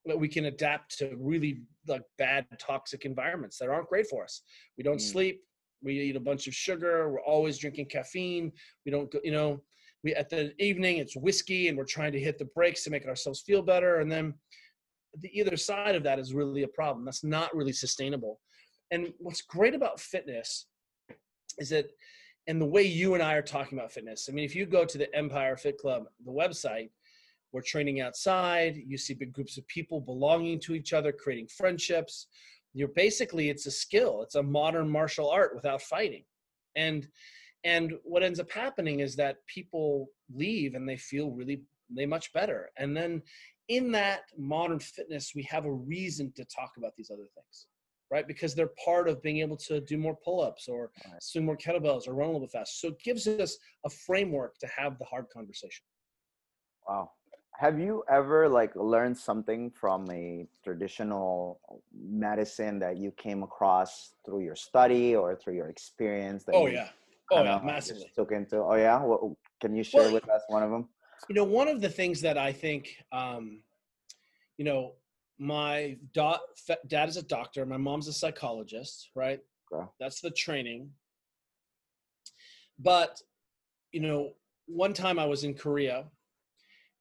that we can adapt to really like bad toxic environments that aren't great for us. We don't
Mm.
sleep, We eat a bunch of sugar. We're always drinking caffeine. We don't go, you know, we at the evening it's whiskey and we're trying to hit the brakes to make ourselves feel better. And then the either side of that is really a problem. That's not really sustainable. And what's great about fitness is that and the way you and I are talking about fitness. I mean, if you go to the Empire Fit Club, the website, we're training outside. You see big groups of people belonging to each other, creating friendships. You're basically it's a skill. It's a modern martial art without fighting. And and what ends up happening is that people leave and they feel really they much better. And then in that modern fitness, we have a reason to talk about these other things right? Because they're part of being able to do more pull-ups or right. swing more kettlebells or run a little bit fast. So it gives us a framework to have the hard conversation.
Wow. Have you ever like learned something from a traditional medicine that you came across through your study or through your experience? That
oh yeah. Oh yeah, massively.
Took into. Oh yeah. What, can you share well, with us one of them?
You know, one of the things that I think, um, you know, my dad is a doctor my mom's a psychologist right okay. that's the training but you know one time i was in korea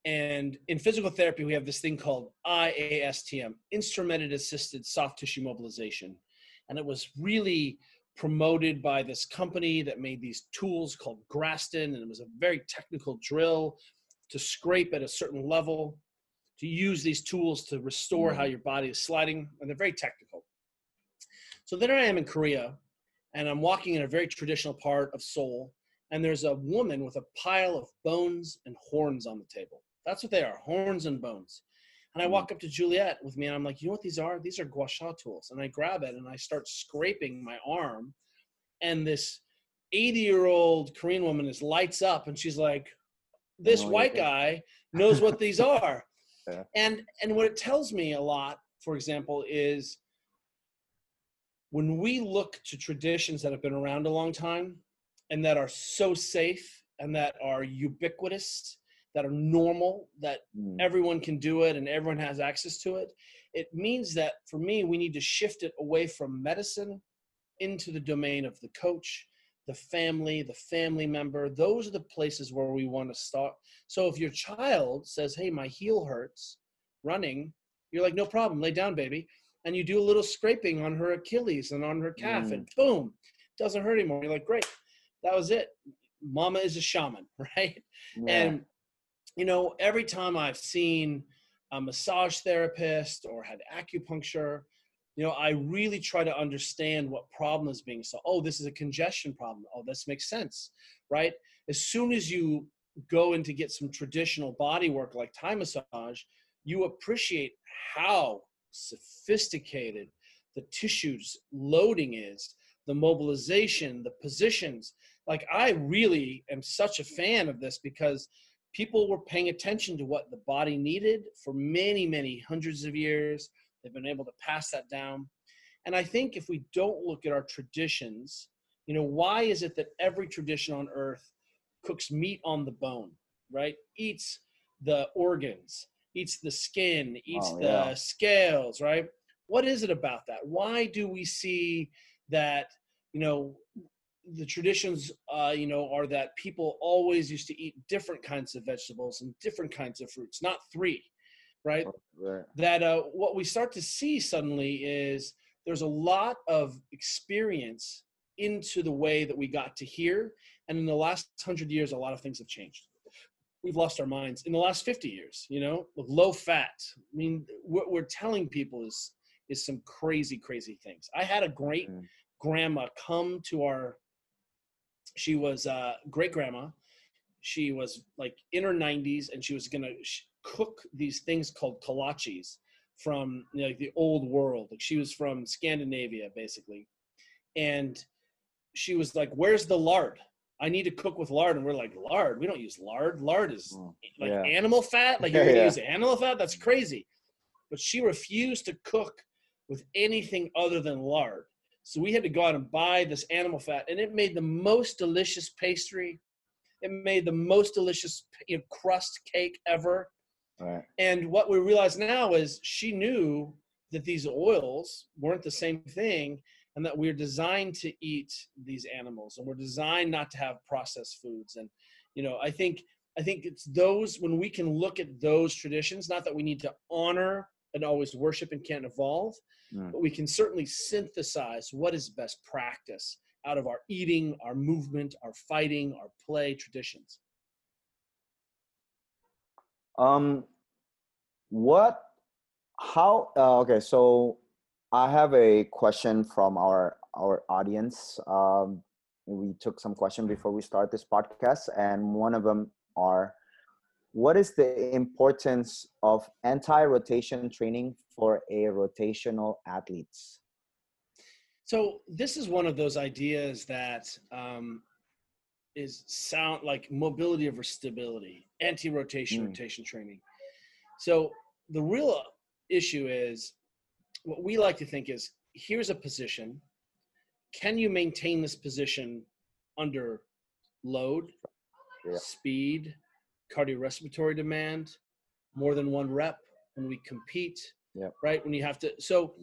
and in physical therapy we have this thing called iastm instrumented assisted soft tissue mobilization and it was really promoted by this company that made these tools called graston and it was a very technical drill to scrape at a certain level to use these tools to restore how mm. your body is sliding, and they're very technical. So then I am in Korea, and I'm walking in a very traditional part of Seoul, and there's a woman with a pile of bones and horns on the table. That's what they are, horns and bones. And I walk up to Juliet with me, and I'm like, you know what these are? These are gua sha tools. And I grab it, and I start scraping my arm, and this 80 year old Korean woman is lights up, and she's like, this oh, white guy knows what these (laughs) are. Yeah. And and what it tells me a lot, for example, is when we look to traditions that have been around a long time and that are so safe and that are ubiquitous, that are normal, that mm. everyone can do it and everyone has access to it, it means that for me, we need to shift it away from medicine into the domain of the coach, the family, the family member. Those are the places where we want to start. So if your child says, Hey, my heel hurts running, you're like, No problem, lay down, baby. And you do a little scraping on her Achilles and on her calf, mm. and boom, doesn't hurt anymore. You're like, Great, that was it. Mama is a shaman, (laughs) right? Yeah. And, you know, every time I've seen a massage therapist or had acupuncture, you know i really try to understand what problem is being solved oh this is a congestion problem. Oh this makes sense right? As soon as you go in to get some traditional body work like thai massage you appreciate how sophisticated the tissues loading is the mobilization the positions. Like i really am such a fan of this because people were paying attention to what the body needed for many many hundreds of years They've been able to pass that down. And I think if we don't look at our traditions, you know, why is it that every tradition on earth cooks meat on the bone, right? Eats the organs, eats the skin, eats oh, yeah. the scales, right? What is it about that? Why do we see that, you know, the traditions, uh, you know, are that people always used to eat different kinds of vegetables and different kinds of fruits, not three right? right. That uh, what we start to see suddenly is there's a lot of experience into the way that we got to here. And in the last hundred years, a lot of things have changed. We've lost our minds in the last 50 years, you know, low fat. I mean, what we're telling people is, is some crazy, crazy things. I had a great mm. grandma come to our, she was uh, great grandma. She was like in her 90s and she was going to, cook these things called kolaches from you know, like the old world. Like she was from Scandinavia, basically, and she was like, "Where's the lard? I need to cook with lard." And we're like, "Lard? We don't use lard. Lard is oh, like yeah. animal fat. Like you're (laughs) gonna use animal fat? That's crazy." But she refused to cook with anything other than lard. So we had to go out and buy this animal fat, and it made the most delicious pastry. It made the most delicious you know, crust cake ever.
Right.
And what we realize now is she knew that these oils weren't the same thing. and that we're designed to eat these animals and we're designed not to have processed foods and you know i think i think it's those when we can look at those traditions not that we need to honor and always worship and can't evolve
Mm.
but we can certainly synthesize what is best practice out of our eating our movement our fighting our play traditions
Um, what? How? Uh, okay, so I have a question from our our audience. Um, we took some question before we start this podcast, and one of them are, what is the importance of anti-rotation training for a rotational athletes?
So this is one of those ideas that um, is sound like mobility over stability, anti-rotation,
Mm.
rotation training. So the real issue is what we like to think is here's a position. Can you maintain this position under load,
Yeah.
speed, cardiorespiratory demand, more than one rep when we compete,
Yeah.
right? When you have to. So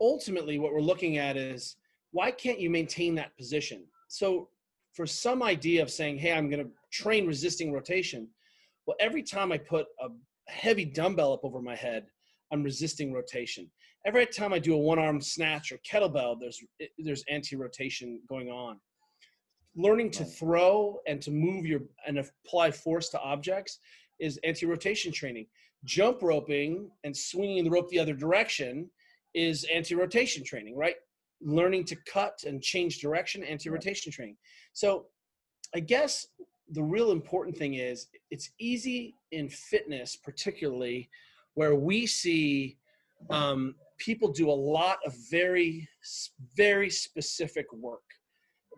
ultimately, what we're looking at is why can't you maintain that position? So for some idea of saying, hey, I'm going to train resisting rotation, well, every time I put a heavy dumbbell up over my head, I'm resisting rotation. Every time I do a one-arm snatch or kettlebell, there's there's anti-rotation going on. Learning to throw and to move your and apply force to objects is anti-rotation training. Jump roping and swinging the rope the other direction is anti-rotation training, right? Learning to cut and change direction, anti-rotation training. So, I guess the real important thing is it's easy in fitness, particularly where we see um, people do a lot of very, very specific work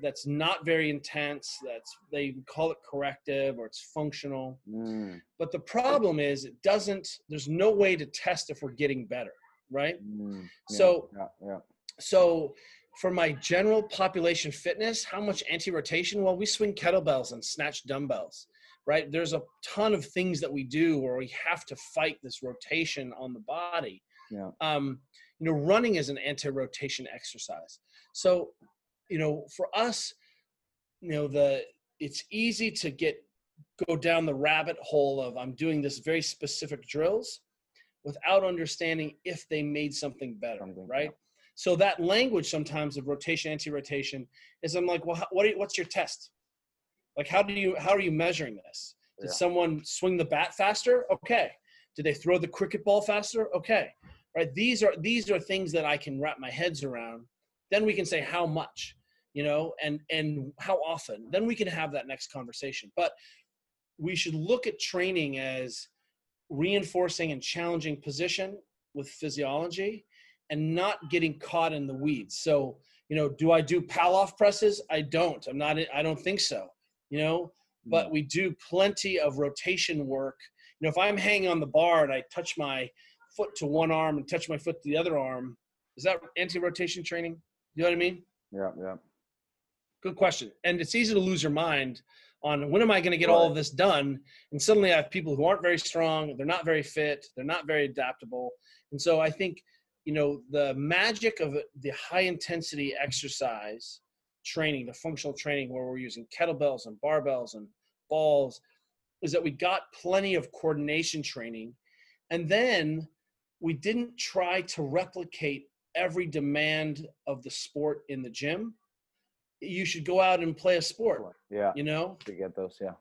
that's not very intense. That's they call it corrective or it's functional.
Mm,
But the problem is it doesn't. There's no way to test if we're getting better, right?
mm, yeah,
So
yeah, yeah.
so for my general population fitness, how much anti-rotation? Well, we swing kettlebells and snatch dumbbells, right? There's a ton of things that we do where we have to fight this rotation on the body.
Yeah.
Um, you know, running is an anti-rotation exercise. So, you know, for us, you know, the it's easy to get go down the rabbit hole of I'm doing this very specific drills without understanding if they made something better,
Something,
right?
yeah.
So that language sometimes of rotation, anti-rotation is I'm like, well, what are you, what's your test? Like, how do you how are you measuring this? Did
Yeah.
someone swing the bat faster? Okay. Did they throw the cricket ball faster? Okay. Right. These are these are things that I can wrap my heads around. Then we can say how much, you know, and and how often. Then we can have that next conversation. But we should look at training as reinforcing and challenging position with physiology and not getting caught in the weeds. So, you know, do I do Palloff presses? I don't. I'm not, I don't think so, you know, but mm. we do plenty of rotation work. You know, if I'm hanging on the bar and I touch my foot to one arm and touch my foot to the other arm, is that anti-rotation training? You know what I mean?
yeah, yeah.
Good question. And it's easy to lose your mind on when am I going to get all of this done? And suddenly I have people who aren't very strong, they're not very fit, they're not very adaptable. And so I think, you know, the magic of the high intensity exercise training, the functional training where we're using kettlebells and barbells and balls, is that we got plenty of coordination training. And then we didn't try to replicate every demand of the sport in the gym. You should go out and play a sport,
Yeah,
you know?
to get those, yeah.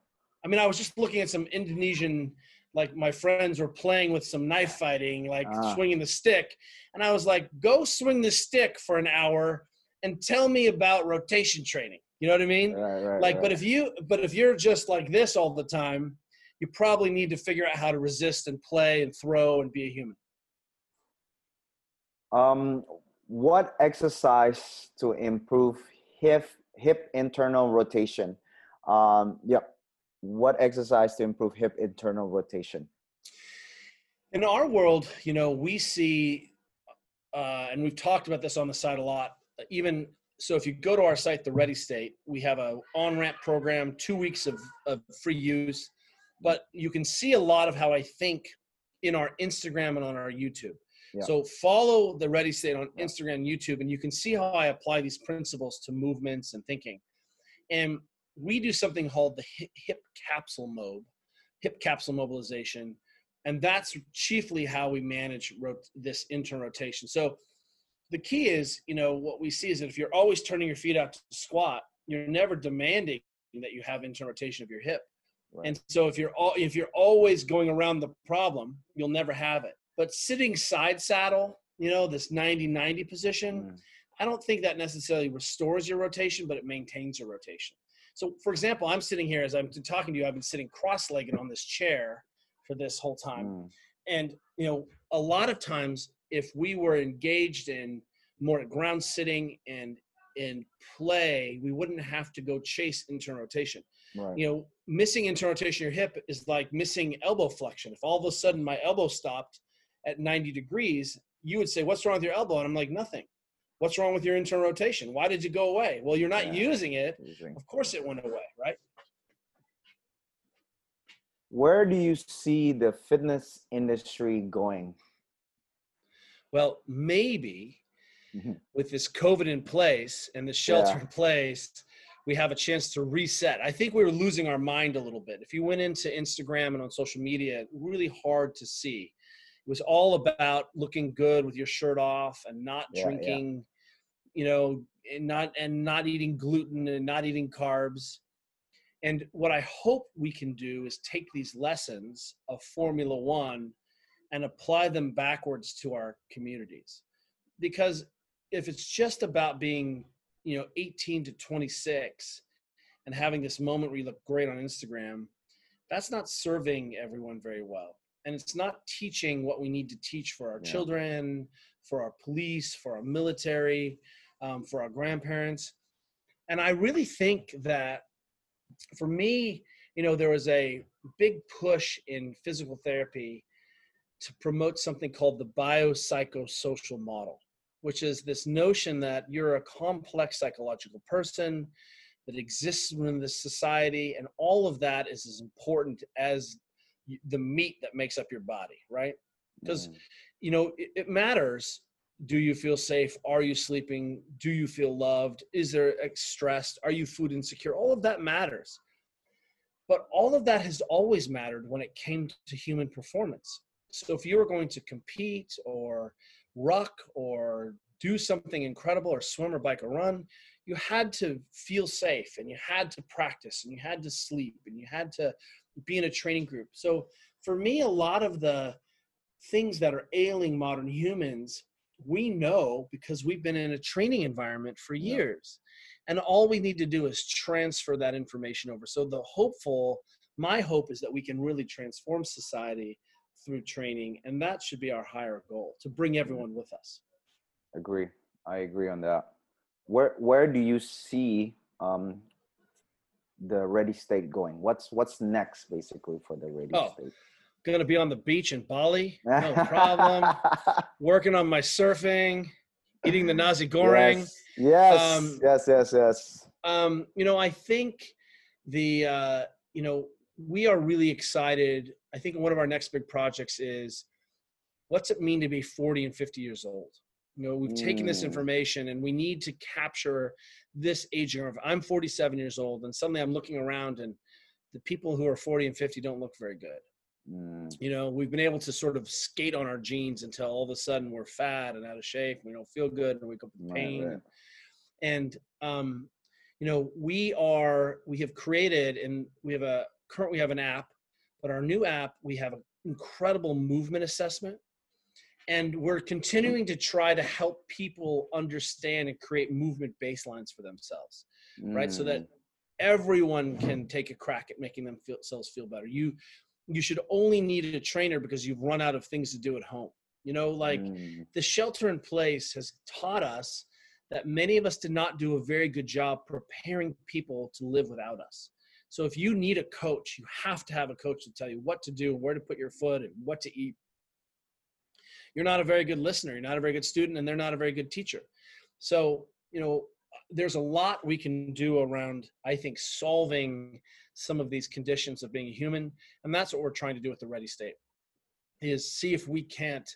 I mean, I was just looking at some Indonesian, like my friends were playing with some knife fighting, like
Ah.
swinging the stick. And I was like, go swing the stick for an hour and tell me about rotation training. You know what I mean?
Right, right.
like,
right.
but if you, but if you're just like this all the time, you probably need to figure out how to resist and play and throw and be a human.
Um, what exercise to improve hip hip internal rotation? Um, yep. What exercise to improve hip internal rotation?
in our world, you know, we see, uh, and we've talked about this on the site a lot. Even so, if you go to our site, the Ready State, we have a on ramp program, two weeks of, of free use. But you can see a lot of how I think in our Instagram and on our YouTube.
Yeah.
So follow the Ready State on Instagram, YouTube, and you can see how I apply these principles to movements and thinking. And we do something called the hi- hip capsule mob, hip capsule mobilization, and that's chiefly how we manage rot- this internal rotation. So the key is, you know, what we see is that if you're always turning your feet out to squat, you're never demanding that you have internal rotation of your hip.
Right.
And so if you're all if you're always going around the problem, you'll never have it. But sitting side saddle, you know, this 90-90 position,
Mm.
I don't think that necessarily restores your rotation, but it maintains your rotation. So for example, I'm sitting here as I'm talking to you, I've been sitting cross-legged on this chair for this whole time.
Mm.
And you know, a lot of times if we were engaged in more ground sitting and in play, we wouldn't have to go chase internal rotation
Right.
you know, missing internal rotation of your hip is like missing elbow flexion. If all of a sudden my elbow stopped at 90 degrees, you would say, What's wrong with your elbow? And I'm like, Nothing. What's wrong with your internal rotation? Why did you go away? Well, you're not
Yeah.
using it.
Using-
Of course it went away, right?
Where do you see the fitness industry going?
Well, maybe
Mhm.
with this COVID in place and the shelter
Yeah.
in place, we have a chance to reset. I think we were losing our mind a little bit. If you went into Instagram and on social media, really hard to see. It was all about looking good with your shirt off and not
Yeah, yeah.
drinking, you know, and not and not eating gluten and not eating carbs. And what I hope we can do is take these lessons of Formula One and apply them backwards to our communities. Because if it's just about being, you know, 18 to 26 and having this moment where you look great on Instagram, that's not serving everyone very well. And it's not teaching what we need to teach for our
Yeah.
children, for our police, for our military, um, for our grandparents. And I really think that for me, you know, there was a big push in physical therapy to promote something called the biopsychosocial model, which is this notion that you're a complex psychological person that exists within this society, and all of that is as important as the meat that makes up your body, right? Because
Mm.
you know it, it matters. Do you feel safe? Are you sleeping? Do you feel loved? Is there stressed? Are you food insecure? All of that matters. But all of that has always mattered when it came to human performance. So if you were going to compete or ruck or do something incredible or swim or bike or run you had to feel safe and you had to practice and you had to sleep and you had to be in a training group so for me a lot of the things that are ailing modern humans we know because we've been in a training environment for
Yeah.
years and all we need to do is transfer that information over so the hopeful my hope is that we can really transform society through training and that should be our higher goal to bring everyone with us
Agree. I agree on that. Where where do you see um, the ready state going? What's what's next basically for the ready
Oh,
state?
gonna be on the beach in bali no (laughs) problem working on my surfing eating the nasi goreng
Yes. Yes.
Um,
yes. Yes. Yes.
um, you know, I think the uh, you know we are really excited. I think one of our next big projects is what's it mean to be 40 and 50 years old. You know, we've taken this
Mm.
information and we need to capture this aging of. I'm 47 years old, and suddenly I'm looking around and the people who are 40 and 50 don't look very good.
Mm,
You know, we've been able to sort of skate on our genes until all of a sudden we're fat and out of shape. We don't feel good and we wake up with
Right,
pain.
right.
And um, you know, we are we have created and we have a current we have an app, but our new app we have an incredible movement assessment. And we're continuing to try to help people understand and create movement baselines for themselves right? So that
Mm,
everyone can take a crack at making themselves feel better. You you should only need a trainer because you've run out of things to do at home. You know like
mm,
the shelter in place has taught us that many of us did not do a very good job preparing people to live without us. So if you need a coach you have to have a coach to tell you what to do where to put your foot and what to eat you're not a very good listener you're not a very good student and they're not a very good teacher. So you know there's a lot we can do around i think solving some of these conditions of being a human and that's what we're trying to do with the ready state is see if we can't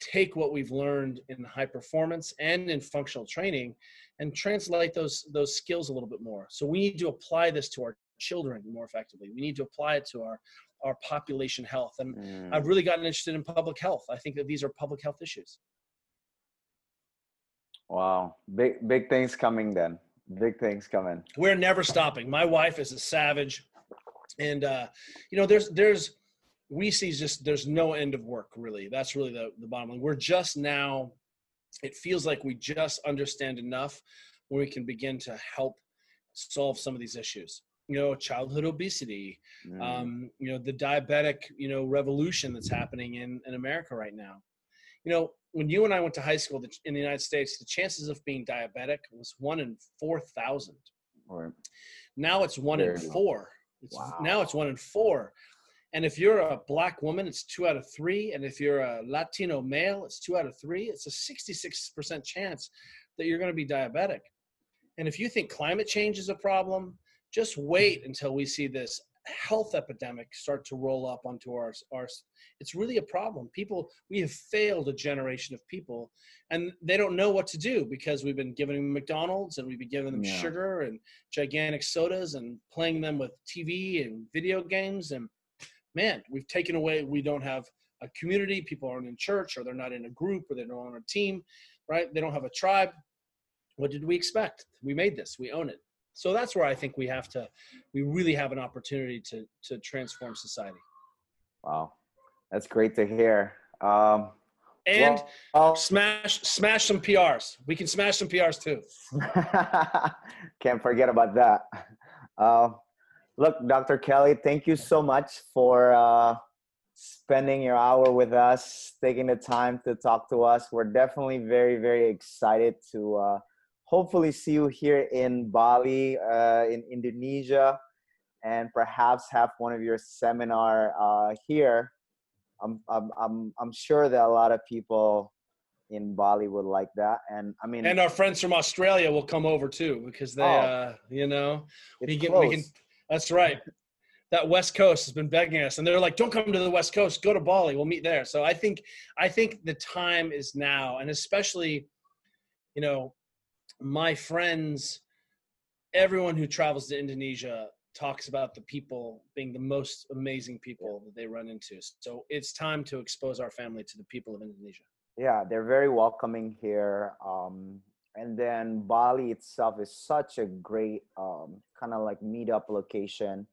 take what we've learned in high performance and in functional training and translate those those skills a little bit more. So we need to apply this to our children more effectively. We need to apply it to our our population health and
Mm.
i've really gotten interested in public health. I think that these are public health issues.
Wow, big big things coming then. Big things coming.
we're never stopping. My wife is a savage. And uh you know there's there's we see just there's no end of work really. That's really the, the bottom line. We're just now it feels like we just understand enough where we can begin to help solve some of these issues you know childhood obesity
Mm.
um, you know the diabetic you know revolution that's happening in, in america right now you know when you and i went to high school in the united states the chances of being diabetic was one in 4000
Or-
now it's one in four. It's,
Wow.
Now it's one in four. And if you're a black woman, it's two out of three. And if you're a Latino male, it's two out of three. It's a 66% chance that you're going to be diabetic. And if you think climate change is a problem, just wait until we see this health epidemic start to roll up onto our, our it's really a problem. People we have failed a generation of people and they don't know what to do because we've been giving them mcdonald's and we've been giving them
Yeah.
sugar and gigantic sodas and playing them with tv and video games and man we've taken away we don't have a community people aren't in church or they're not in a group or they're not on a team right? They don't have a tribe. What did we expect? We made this we own it so that's where i think we have to we really have an opportunity to to transform society
Wow, that's great to hear. Um,
and
well,
smash smash some prs we can smash some prs too (laughs)
Can't forget about that. Uh, look, Dr. Kelly, thank you so much for uh, spending your hour with us, taking the time to talk to us. We're definitely very, very excited to uh, hopefully see you here in Bali, uh, in Indonesia, and perhaps have one of your seminar uh, here. I'm, I'm, I'm, I'm sure that a lot of people in Bali would like that. And I mean,
and our friends from australia will come over too because they
Oh.
uh you know we can, we can that's right that west coast has been begging us and they're like don't come to the west coast go to bali we'll meet there so i think i think the time is now and especially you know my friends everyone who travels to indonesia talks about the people being the most amazing people that they run into. So it's time to expose our family to the people of indonesia.
Yeah they're very welcoming here um, and then bali itself is such a great um, kind of like meetup location.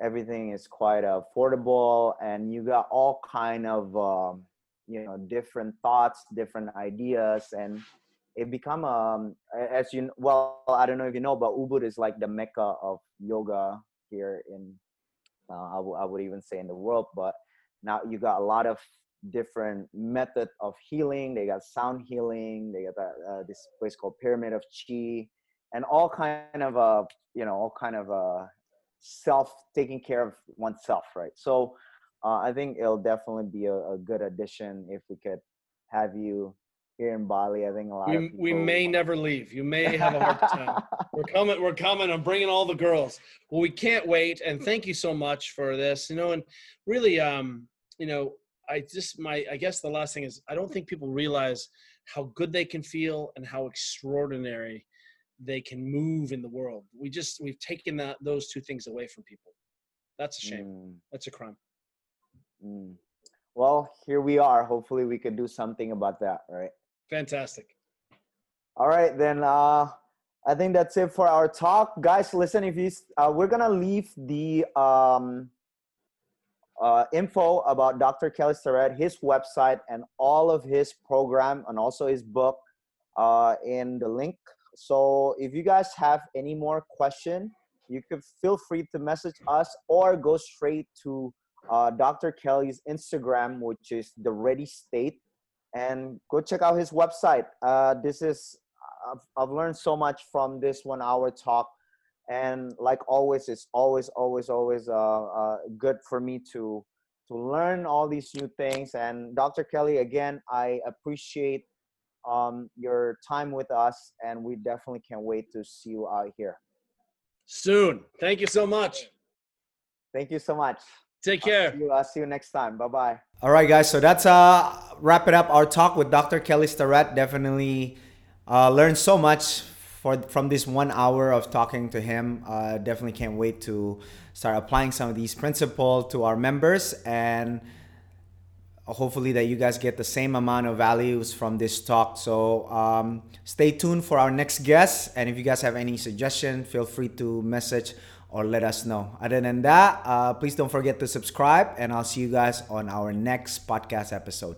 Everything is quite affordable and you got all kind of um, you know different thoughts different ideas and it become um as you well i don't know if you know but ubud is like the mecca of yoga here in uh, I, w- I would even say in the world but now you got a lot of different method of healing. They got sound healing. They got uh, this place called pyramid of chi and all kind of uh you know all kind of uh self taking care of oneself right? So uh, i think it'll definitely be a, a good addition if we could have you here in bali i think a lot of
we,
people
we may never leave. You may have a hard time. (laughs) We're coming we're coming. I'm bringing all the girls. Well we can't wait and thank you so much for this you know and really um you know i just my i guess the last thing is i don't think people realize how good they can feel and how extraordinary they can move in the world. We just we've taken that those two things away from people. That's a shame.
Mm,
that's a crime.
Mm. well here we are. Hopefully we could do something about that right
fantastic
All right, then uh, I think that's it for our talk, guys. Listen, if you uh, we're gonna leave the um, uh, info about Dr. Kelly Starrett, his website, and all of his program, and also his book uh, in the link. So if you guys have any more question, you could feel free to message us or go straight to uh, Dr. Kelly's Instagram, which is the Ready State, and go check out his website. Uh, this is I've, I've learned so much from this one hour talk. And like always it's always always always uh, uh, good for me to to learn all these new things. And dr kelly again i appreciate um, your time with us and we definitely can't wait to see you out here.
Soon. Thank you so much.
Thank you so much
Take care.
I'll see you, I'll see you next time. Bye bye.
All right, guys. So that's uh wrap it up. Our talk with Dr. Kelly Starrett definitely uh, learned so much for from this one hour of talking to him. Uh, definitely can't wait to start applying some of these principles to our members and hopefully that you guys get the same amount of values from this talk so um, stay tuned for our next guest and if you guys have any suggestion feel free to message or let us know. Other than that uh, please don't forget to subscribe and i'll see you guys on our next podcast episode